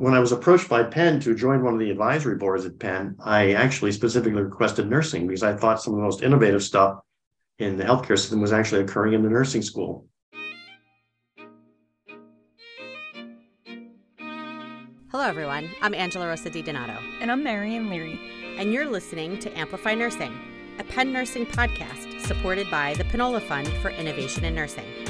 when I was approached by Penn to join one of the advisory boards at Penn, I actually specifically requested nursing because I thought some of the most innovative stuff in the healthcare system was actually occurring in the nursing school. Hello, everyone. I'm Angela Rosa Di Donato. And I'm Marion Leary. And you're listening to Amplify Nursing, a Penn Nursing podcast supported by the Panola Fund for Innovation in Nursing.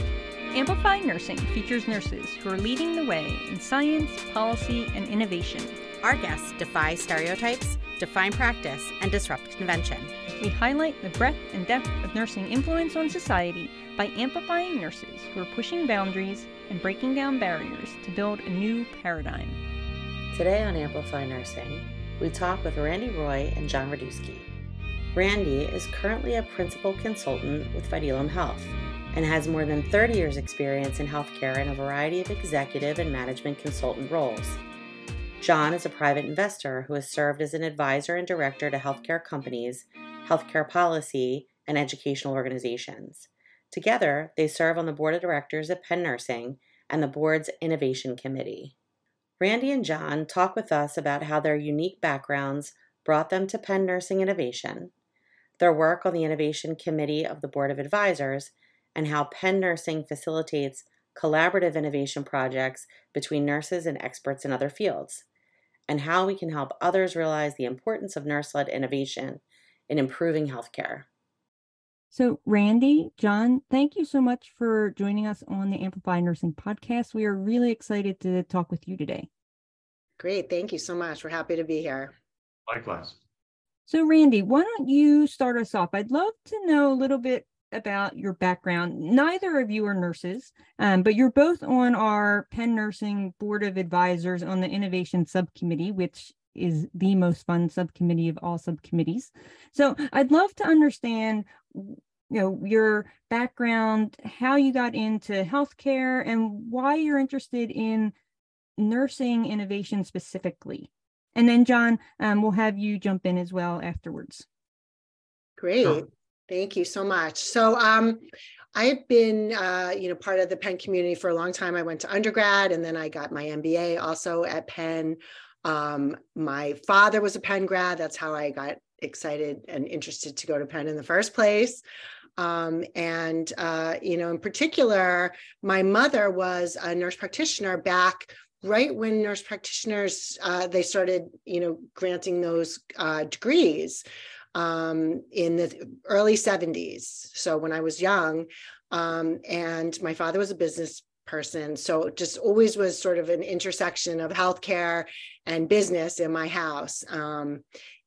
Amplify Nursing features nurses who are leading the way in science, policy, and innovation. Our guests defy stereotypes, define practice, and disrupt convention. We highlight the breadth and depth of nursing influence on society by amplifying nurses who are pushing boundaries and breaking down barriers to build a new paradigm. Today on Amplify Nursing, we talk with Randi Roy and John Rydzewski. Randi is currently a principal consultant with Fidelum Health and has more than 30 years' experience in healthcare in a variety of executive and management consultant roles. John is a private investor who has served as an advisor and director to healthcare companies, healthcare policy, and educational organizations. Together, they serve on the board of directors at Penn Nursing and the board's Innovation Committee. Randi and John talk with us about how their unique backgrounds brought them to Penn Nursing Innovation, their work on the Innovation Committee of the Board of Advisors, and how Penn Nursing facilitates collaborative innovation projects between nurses and experts in other fields, and how we can help others realize the importance of nurse led innovation in improving healthcare. So, Randi, John, thank you so much for joining us on the Amplify Nursing podcast. We are really excited to talk with you today. Great. Thank you so much. We're happy to be here. Likewise. So, Randi, why don't you start us off? I'd love to know a little bit about your background. Neither of you are nurses, um, but you're both on our Penn Nursing Board of Advisors on the Innovation Subcommittee, which is the most fun subcommittee of all subcommittees. So I'd love to understand you know your background how you got into healthcare and why you're interested in nursing innovation specifically and then john um, we'll have you jump in as well afterwards great sure. Thank you so much. So, um, I've been, uh, you know, part of the Penn community for a long time. I went to undergrad and then I got my MBA also at Penn. Um, my father was a Penn grad. That's how I got excited and interested to go to Penn in the first place. Um, and, uh, you know, in particular, my mother was a nurse practitioner back right when nurse practitioners, uh, they started, you know, granting those uh, degrees um, in the early 70s. So when I was young, um, and my father was a business person. So just always was sort of an intersection of healthcare and business in my house. Um,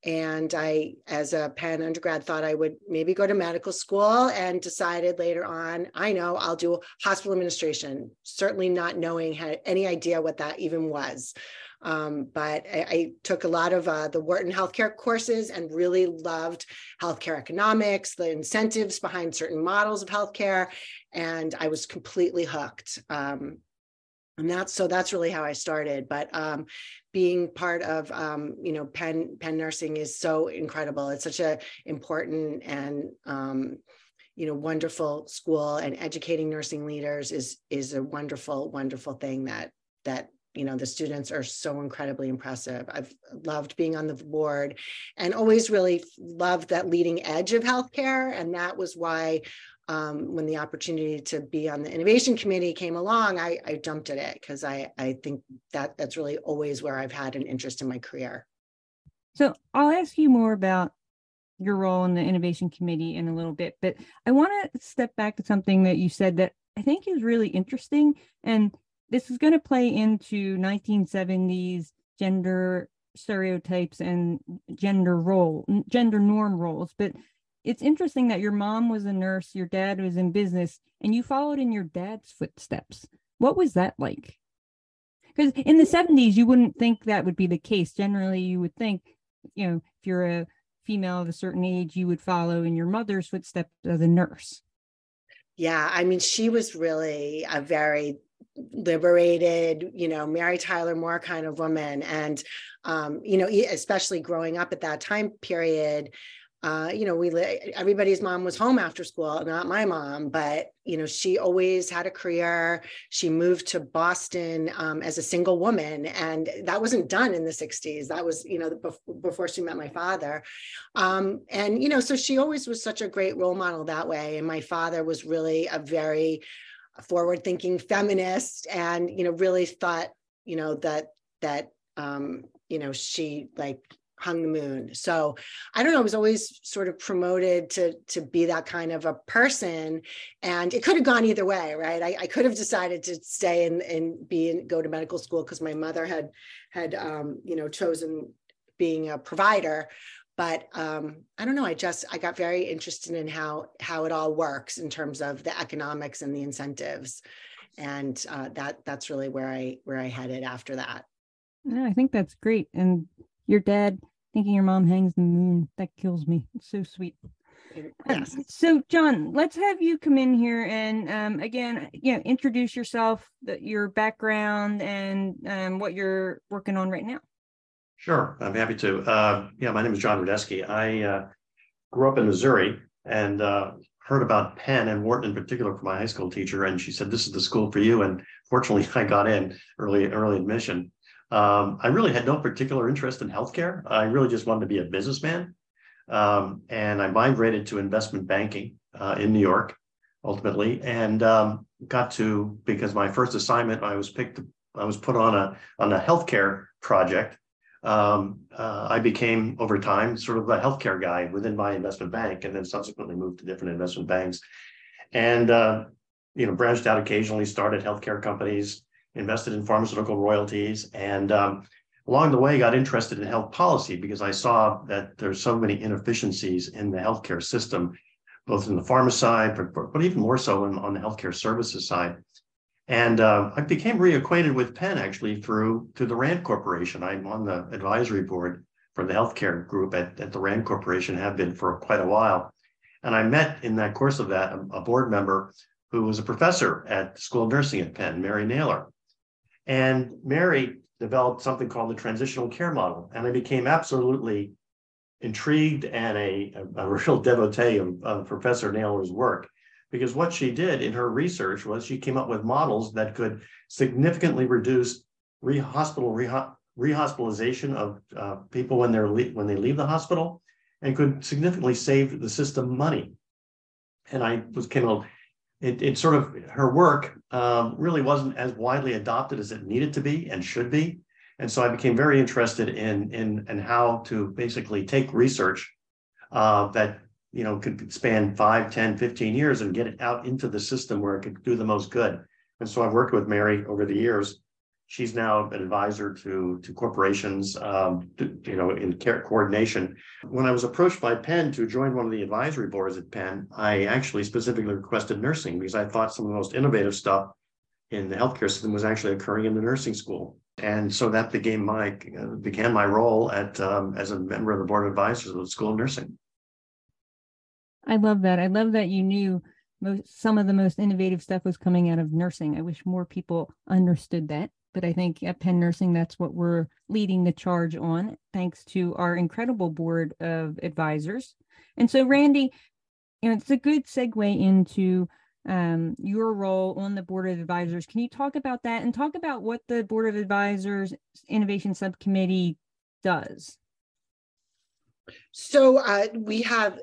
and I, as a Penn undergrad, thought I would maybe go to medical school and decided later on, I know I'll do hospital administration, certainly not knowing had any idea what that even was. Um, but I, I, took a lot of uh, the Wharton healthcare courses and really loved healthcare economics, the incentives behind certain models of healthcare, and I was completely hooked. Um, and that's so that's really how I started. But um, being part of um, you know Penn Penn Nursing is so incredible. It's such a important and um, you know wonderful school, and educating nursing leaders is is a wonderful wonderful thing that that you know the students are so incredibly impressive. I've loved being on the board and always really loved that leading edge of healthcare. And that was why um, when the opportunity to be on the innovation committee came along i, I jumped at it because I, I think that that's really always where i've had an interest in my career. So i'll ask you more about your role in the innovation committee in a little bit but i want to step back to something that you said that i think is really interesting. And this is going to play into 1970s gender stereotypes and gender role gender norm roles but it's interesting that your mom was a nurse your dad was in business and you followed in your dad's footsteps. What was that like? Because in the 70s you wouldn't think that would be the case. Generally you would think you know if you're a female of a certain age you would follow in your mother's footsteps as a nurse. Yeah i mean she was really a very liberated, you know, Mary Tyler Moore kind of woman. And, um, you know, especially growing up at that time period, uh, you know, we everybody's mom was home after school, not my mom, but you know, she always had a career. She moved to Boston um, as a single woman, and that wasn't done in the '60s. That was, you know, before she met my father, um, and you know, so she always was such a great role model that way. And my father was really a very forward-thinking feminist, and you know, really thought, you know, that that um, you know, she like hung the moon. So I don't know, I was always sort of promoted to to be that kind of a person. And it could have gone either way, right? I, I could have decided to stay and, and be and go to medical school because my mother had had um, you know, chosen being a provider. But um, I don't know. I just I got very interested in how how it all works in terms of the economics and the incentives, and uh, that that's really where I where I headed after that. I think that's great. And your dad thinking your mom hangs the moon. That kills me. It's so sweet. Yes. Um, so, John, let's have you come in here and um, again, you know, introduce yourself, the, your background, and um, what you're working on right now. Sure, I'm happy to. Uh, yeah, my name is John Rydzewski. I uh, grew up in Missouri and uh, heard about Penn and Wharton in particular from my high school teacher, and she said, "This is the school for you." And fortunately, I got in early early admission. Um, I really had no particular interest in healthcare. I really just wanted to be a businessman. Um, and I migrated to investment banking uh, in New York ultimately and um, got to because my first assignment I was picked I was put on a on a healthcare project. Um, uh, I became over time sort of a healthcare guy within my investment bank, and then subsequently moved to different investment banks, and uh, you know branched out occasionally, started healthcare companies, invested in pharmaceutical royalties, and um, along the way got interested in health policy because I saw that there's so many inefficiencies in the healthcare system, both in the pharma side, but, but even more so in, on the healthcare services side. And uh, I became reacquainted with Penn actually through through the Rand Corporation. I'm on the advisory board for the healthcare group at, at the Rand Corporation, have been for quite a while. And I met in that course of that a, a board member who was a professor at the School of Nursing at Penn, Mary Naylor. And Mary developed something called the transitional care model. And I became absolutely intrigued and a, a, a real devotee of, of, Professor Naylor's work. Because what she did in her research was she came up with models that could significantly reduce re-hospital, rehospitalization of uh, people when they're when they leave the hospital, and could significantly save the system money. And I was came out it, it sort of her work um, really wasn't as widely adopted as it needed to be and should be and so i became very interested in in in how to basically take research uh, that you know could span 5 10 15 years and get it out into the system where it could do the most good and so i've worked with mary over the years she's now an advisor to to corporations, um, to, you know, in care coordination. When I was approached by Penn to join one of the advisory boards at Penn, I actually specifically requested nursing because I thought some of the most innovative stuff in the healthcare system was actually occurring in the nursing school. And so that became my uh, began my role at um, as a member of the board of advisors of the School of Nursing. I love that. I love that you knew most, some of the most innovative stuff was coming out of nursing. I wish more people understood that but I think at Penn Nursing, that's what we're leading the charge on, thanks to our incredible board of advisors. And so, Randi, you know, it's a good segue into um, your role on the board of advisors. Can you talk about that and talk about what the board of advisors innovation subcommittee does? So uh, we have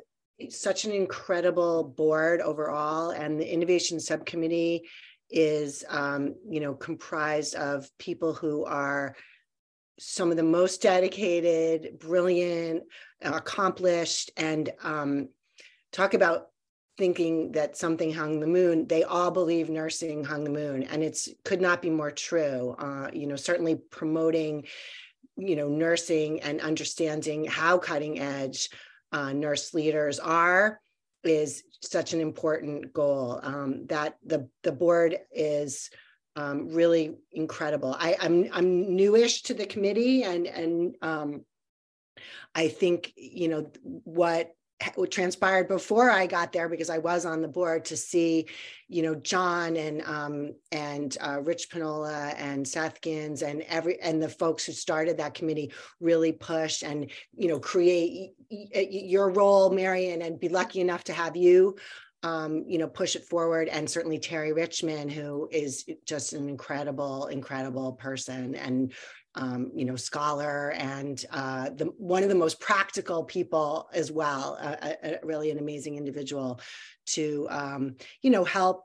such an incredible board overall, and the innovation subcommittee is um, you know comprised of people who are some of the most dedicated brilliant accomplished and um, talk about thinking that something hung the moon. They all believe nursing hung the moon and it's could not be more true. Uh, you know certainly promoting you know nursing and understanding how cutting edge uh, nurse leaders are is such an important goal um, that the the board is um, really incredible. I, I'm I'm newish to the committee, and and um, I think you know what transpired before I got there because I was on the board to see, you know, John and um, and uh, Rich Panola and Seth Gins and every and the folks who started that committee really push and you know create your role, Marion, and be lucky enough to have you um, you know, push it forward. And certainly Terry Richmond, who is just an incredible, incredible person and um, you know, scholar and uh, the one of the most practical people as well. Really an amazing individual to um, you know help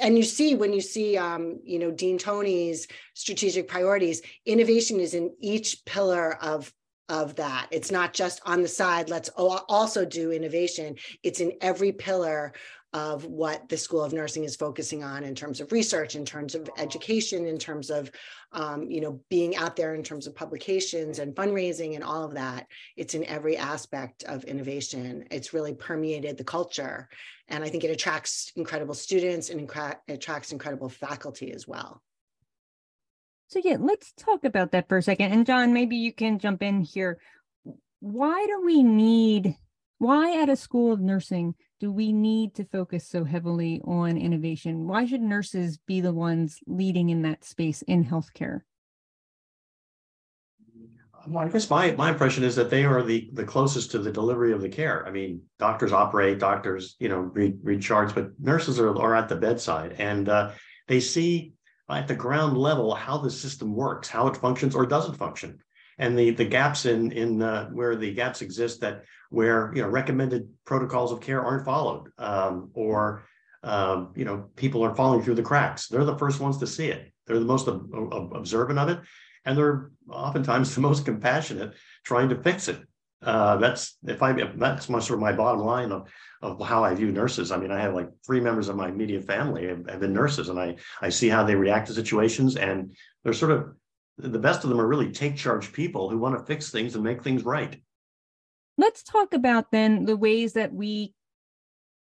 and you see when you see um, you know dean tony's strategic priorities innovation is in each pillar of of that. It's not just on the side, let's also do innovation. It's in every pillar of what the School of Nursing is focusing on in terms of research, in terms of education, in terms of um, you know being out there in terms of publications and fundraising and all of that. It's in every aspect of innovation. It's really permeated the culture, and I think it attracts incredible students and incra- attracts incredible faculty as well. So yeah, let's talk about that for a second. And John, maybe you can jump in here. Why do we need why at a school of nursing do we need to focus so heavily on innovation? Why should nurses be the ones leading in that space in healthcare? Well, I guess my my impression is that they are the the closest to the delivery of the care. I mean, doctors operate, doctors, you know, read read charts, but nurses are, are at the bedside and uh, they see at the ground level how the system works, how it functions or doesn't function, and the the gaps in in uh, where the gaps exist that where you know recommended protocols of care aren't followed, um, or um, you know people are falling through the cracks. They're the first ones to see it. They're the most ob- ob- observant of it, and they're oftentimes the most compassionate trying to fix it. Uh, that's if I that's my sort of my bottom line of of how I view nurses. I mean, I have like three members of my immediate family have, have been nurses, and I I see how they react to situations, and they're sort of the best of them are really take charge people who want to fix things and make things right. Let's talk about then the ways that we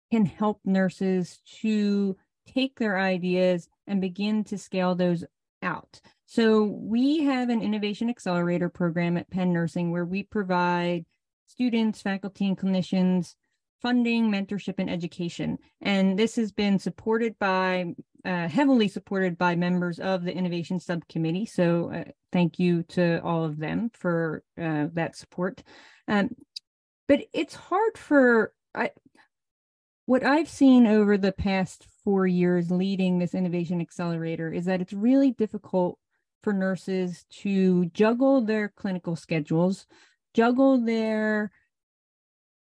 can help nurses to take their ideas and begin to scale those out. So we have an innovation accelerator program at Penn Nursing where we provide students, faculty, and clinicians funding, mentorship, and education. And this has been supported by, uh, heavily supported by members of the Innovation Subcommittee. So uh, thank you to all of them for uh, that support. Um, but it's hard for, I, what I've seen over the past four years leading this Innovation Accelerator is that it's really difficult for nurses to juggle their clinical schedules, juggle their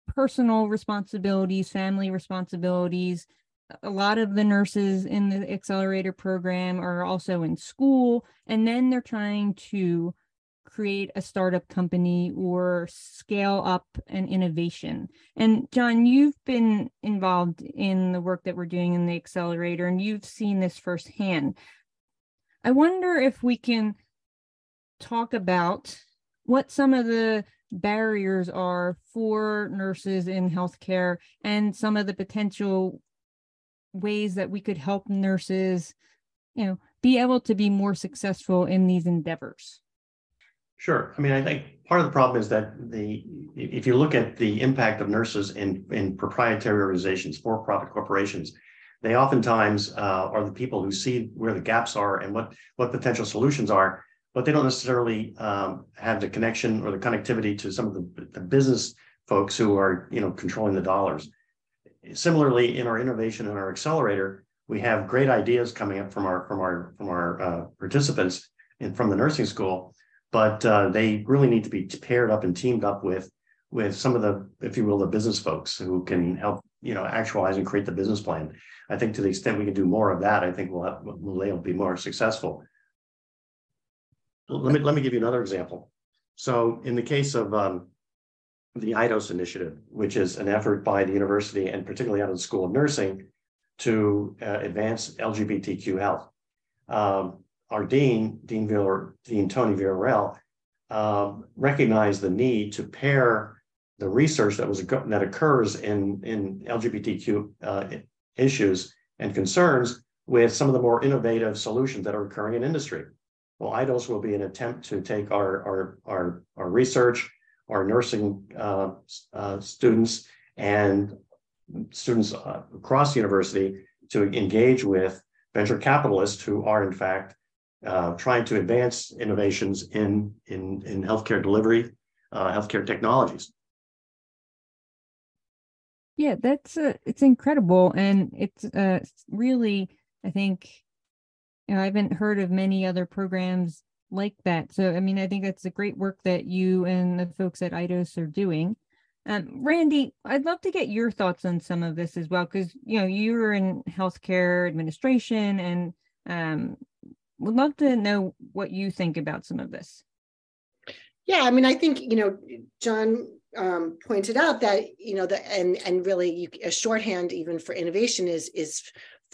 personal responsibilities, family responsibilities. A lot of the nurses in the accelerator program are also in school, and then they're trying to create a startup company or scale up an innovation. And John, you've been involved in the work that we're doing in the accelerator, and you've seen this firsthand. I wonder if we can talk about what some of the barriers are for nurses in healthcare and some of the potential ways that we could help nurses you know be able to be more successful in these endeavors sure i mean i think part of the problem is that the if you look at the impact of nurses in in proprietary organizations for profit corporations they oftentimes uh, are the people who see where the gaps are and what what potential solutions are but they don't necessarily um, have the connection or the connectivity to some of the, the business folks who are you know controlling the dollars. Similarly, in our innovation and our accelerator, we have great ideas coming up from our from our from our uh, participants and from the nursing school, but uh, they really need to be paired up and teamed up with with some of the, if you will, the business folks who can help you know actualize and create the business plan. I think to the extent we can do more of that, I think we'll have, we'll be more successful. Let me let me give you another example. So in the case of um, the IDOS initiative, which is an effort by the university and particularly out of the School of Nursing to uh, advance LGBTQ health. Um, our dean, Dean Villar, Dean Tony Villarruel, um, recognized the need to pair the research that was that occurs in in LGBTQ uh, issues and concerns with some of the more innovative solutions that are occurring in industry. Well, IDOS will be an attempt to take our, our, our, our research, our nursing uh, uh, students and students uh, across the university to engage with venture capitalists who are in fact uh, trying to advance innovations in in in healthcare delivery, uh, healthcare technologies. Yeah, that's uh, it's incredible, and it's uh, really I think you know, I haven't heard of many other programs like that. So I mean, I think that's the great work that you and the folks at IDOS are doing. Um, Randi, I'd love to get your thoughts on some of this as well, because you know you were in healthcare administration, and um, would love to know what you think about some of this. Yeah, I mean, I think you know, John um, pointed out that you know the and and really you, a shorthand even for innovation is is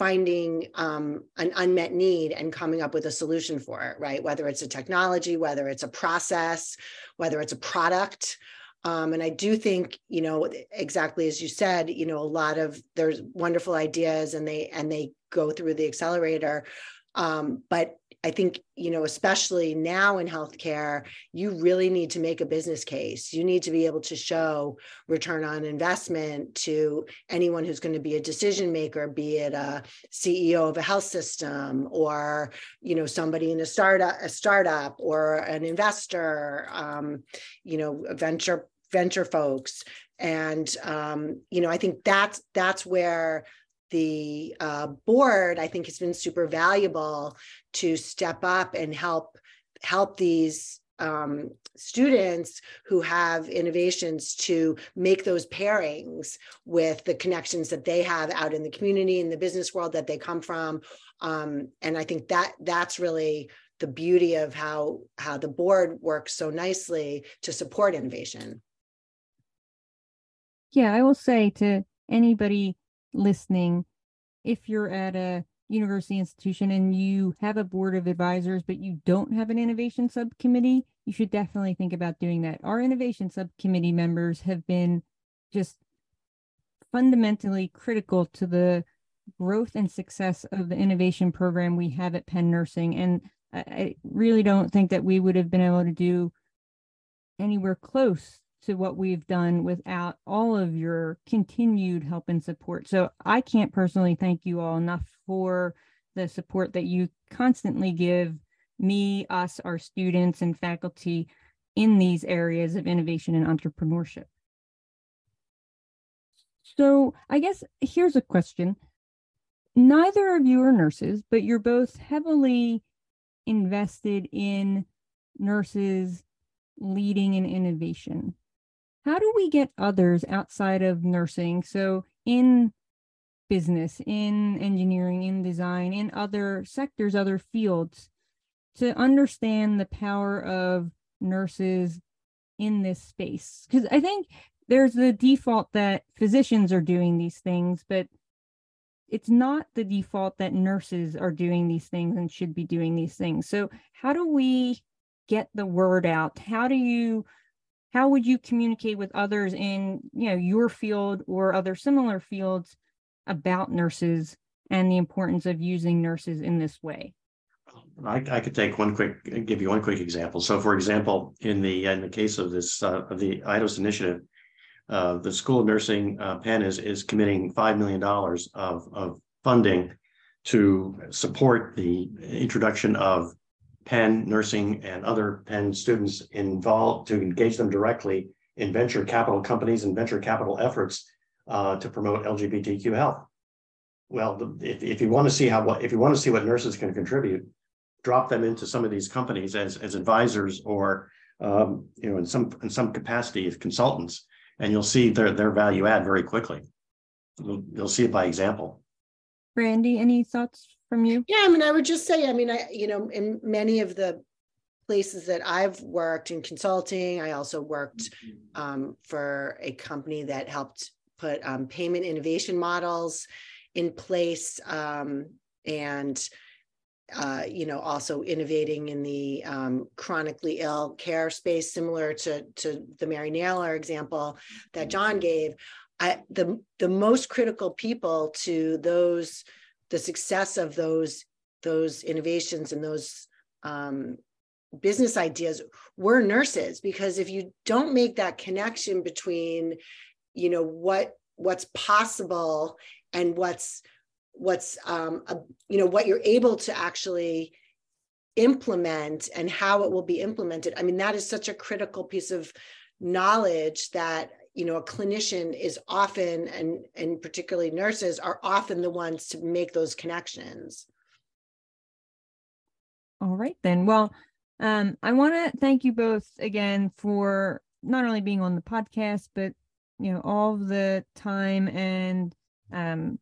finding um, an unmet need and coming up with a solution for it, right? Whether it's a technology, whether it's a process, whether it's a product. Um, and I do think, you know, exactly as you said, you know, a lot of there's wonderful ideas and they and they go through the accelerator. Um, but I think, you know, especially now in healthcare, you really need to make a business case. You need to be able to show return on investment to anyone who's going to be a decision maker, be it a CEO of a health system or, you know, somebody in a startup, a startup or an investor, um, you know, venture venture folks. And um, you know, I think that's that's where the uh, board i think has been super valuable to step up and help help these um, students who have innovations to make those pairings with the connections that they have out in the community in the business world that they come from. Um, and i think that that's really the beauty of how how the board works so nicely to support innovation. Yeah i will say to anybody listening, if you're at a university institution and you have a board of advisors, but you don't have an innovation subcommittee, you should definitely think about doing that. Our innovation subcommittee members have been just fundamentally critical to the growth and success of the innovation program we have at Penn Nursing. And I really don't think that we would have been able to do anywhere close to what we've done without all of your continued help and support. So I can't personally thank you all enough for the support that you constantly give me, us, our students, and faculty in these areas of innovation and entrepreneurship. So I guess here's a question. Neither of you are nurses, but you're both heavily invested in nurses leading in innovation how do we get others outside of nursing? So in business in engineering in design in other sectors other fields to understand the power of nurses in this space? Because i think there's the default that physicians are doing these things but it's not the default that nurses are doing these things and should be doing these things. So how do we get the word out? How do you how would you communicate with others in you know your field or other similar fields about nurses and the importance of using nurses in this way? I, I could take one quick give you one quick example. So for example in the in the case of this uh, of the idos initiative uh, the school of nursing uh, penn is is committing five million dollars of of funding to support the introduction of Penn nursing and other Penn students involved to engage them directly in venture capital companies and venture capital efforts uh, to promote LGBTQ health. Well, if, if you want to see how what if you want to see what nurses can contribute, drop them into some of these companies as as advisors or um, you know in some in some capacity as consultants, and you'll see their their value add very quickly. You'll, you'll see it by example. Randi, any thoughts from you? Yeah, I mean, I would just say, I mean, I, you know, in many of the places that I've worked in consulting, I also worked um, for a company that helped put um, payment innovation models in place um, and uh, you know, also innovating in the um, chronically ill care space, similar to to the Mary Naylor example that John gave. I, the the most critical people to those the success of those those innovations and those um, business ideas we're nurses because if you don't make that connection between you know what what's possible and what's what's um a, you know what you're able to actually implement and how it will be implemented i mean that is such a critical piece of knowledge that you know a clinician is often and and particularly nurses are often the ones to make those connections. All right then. Well um, i want to thank you both again for not only being on the podcast but you know all the time and um,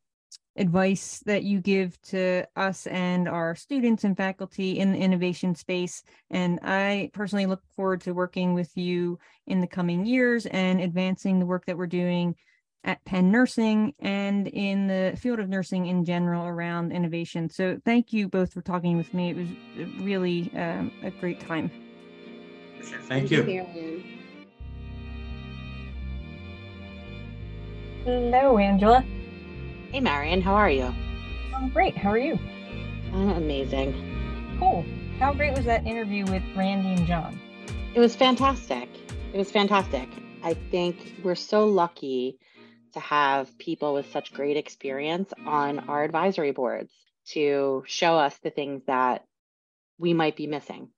advice that you give to us and our students and faculty in the innovation space. And I personally look forward to working with you in the coming years and advancing the work that we're doing at Penn Nursing and in the field of nursing in general around innovation. So thank you both for talking with me. It was really um, a great time. Thank, thank you. you Hello, Angela. Hey, Marion, how are you? I'm great. How are you? I'm amazing. Cool. How great was that interview with Randi and John? It was fantastic. It was fantastic. I think we're so lucky to have people with such great experience on our advisory boards to show us the things that we might be missing.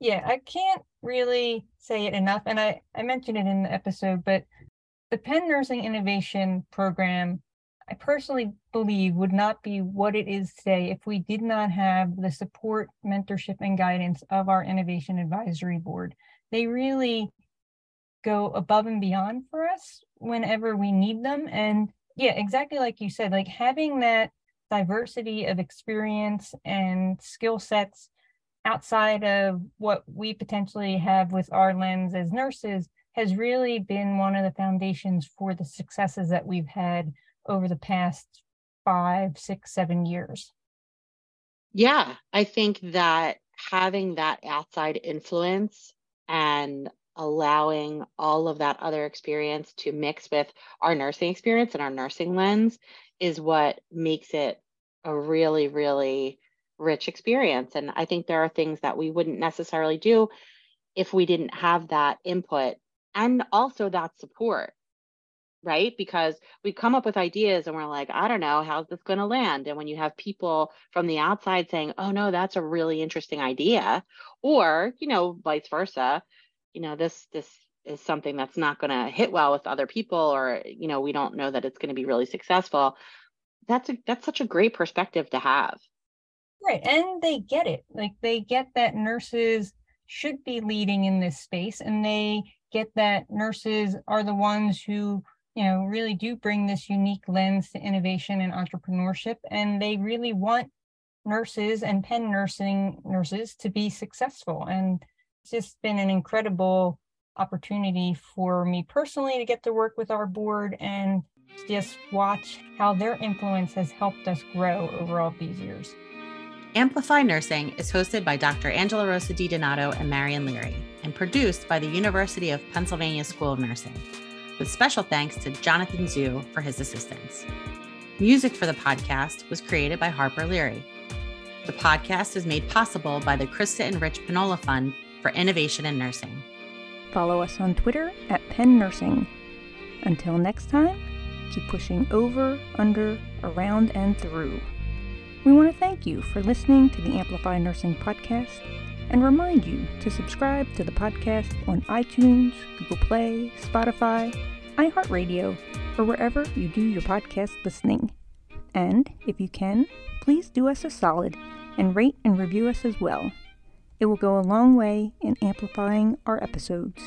Yeah, I can't really say it enough. And I, I mentioned it in the episode, but the Penn Nursing Innovation Program I personally believe would not be what it is today if we did not have the support, mentorship, and guidance of our Innovation Advisory Board. They really go above and beyond for us whenever we need them. And yeah, exactly like you said, like having that diversity of experience and skill sets outside of what we potentially have with our lens as nurses has really been one of the foundations for the successes that we've had over the past five, six, seven years? Yeah, I think that having that outside influence and allowing all of that other experience to mix with our nursing experience and our nursing lens is what makes it a really, really rich experience. And I think there are things that we wouldn't necessarily do if we didn't have that input and also that support right? Because we come up with ideas and we're like, I don't know, how's this going to land? And when you have people from the outside saying, oh, no, that's a really interesting idea, or, you know, vice versa, you know, this, this, is something that's not going to hit well with other people or you know we don't know that it's going to be really successful that's a that's such a great perspective to have right and they get it like they get that nurses should be leading in this space and they get that nurses are the ones who you know, really do bring this unique lens to innovation and entrepreneurship. And they really want nurses and Penn nursing nurses to be successful. And it's just been an incredible opportunity for me personally to get to work with our board and just watch how their influence has helped us grow over all these years. Amplify Nursing is hosted by Dr. Angela Rosa DiDonato and Marion Leary and produced by the University of Pennsylvania School of Nursing with special thanks to Jonathan Zhu for his assistance. Music for the podcast was created by Harper Leary. The podcast is made possible by the Krista and Rich Panola Fund for Innovation in Nursing. Follow us on Twitter at Penn Nursing. Until next time, keep pushing over, under, around, and through. We want to thank you for listening to the Amplify Nursing podcast and remind you to subscribe to the podcast on iTunes, Google Play, Spotify, iHeartRadio, or wherever you do your podcast listening. And if you can, please do us a solid and rate and review us as well. It will go a long way in amplifying our episodes.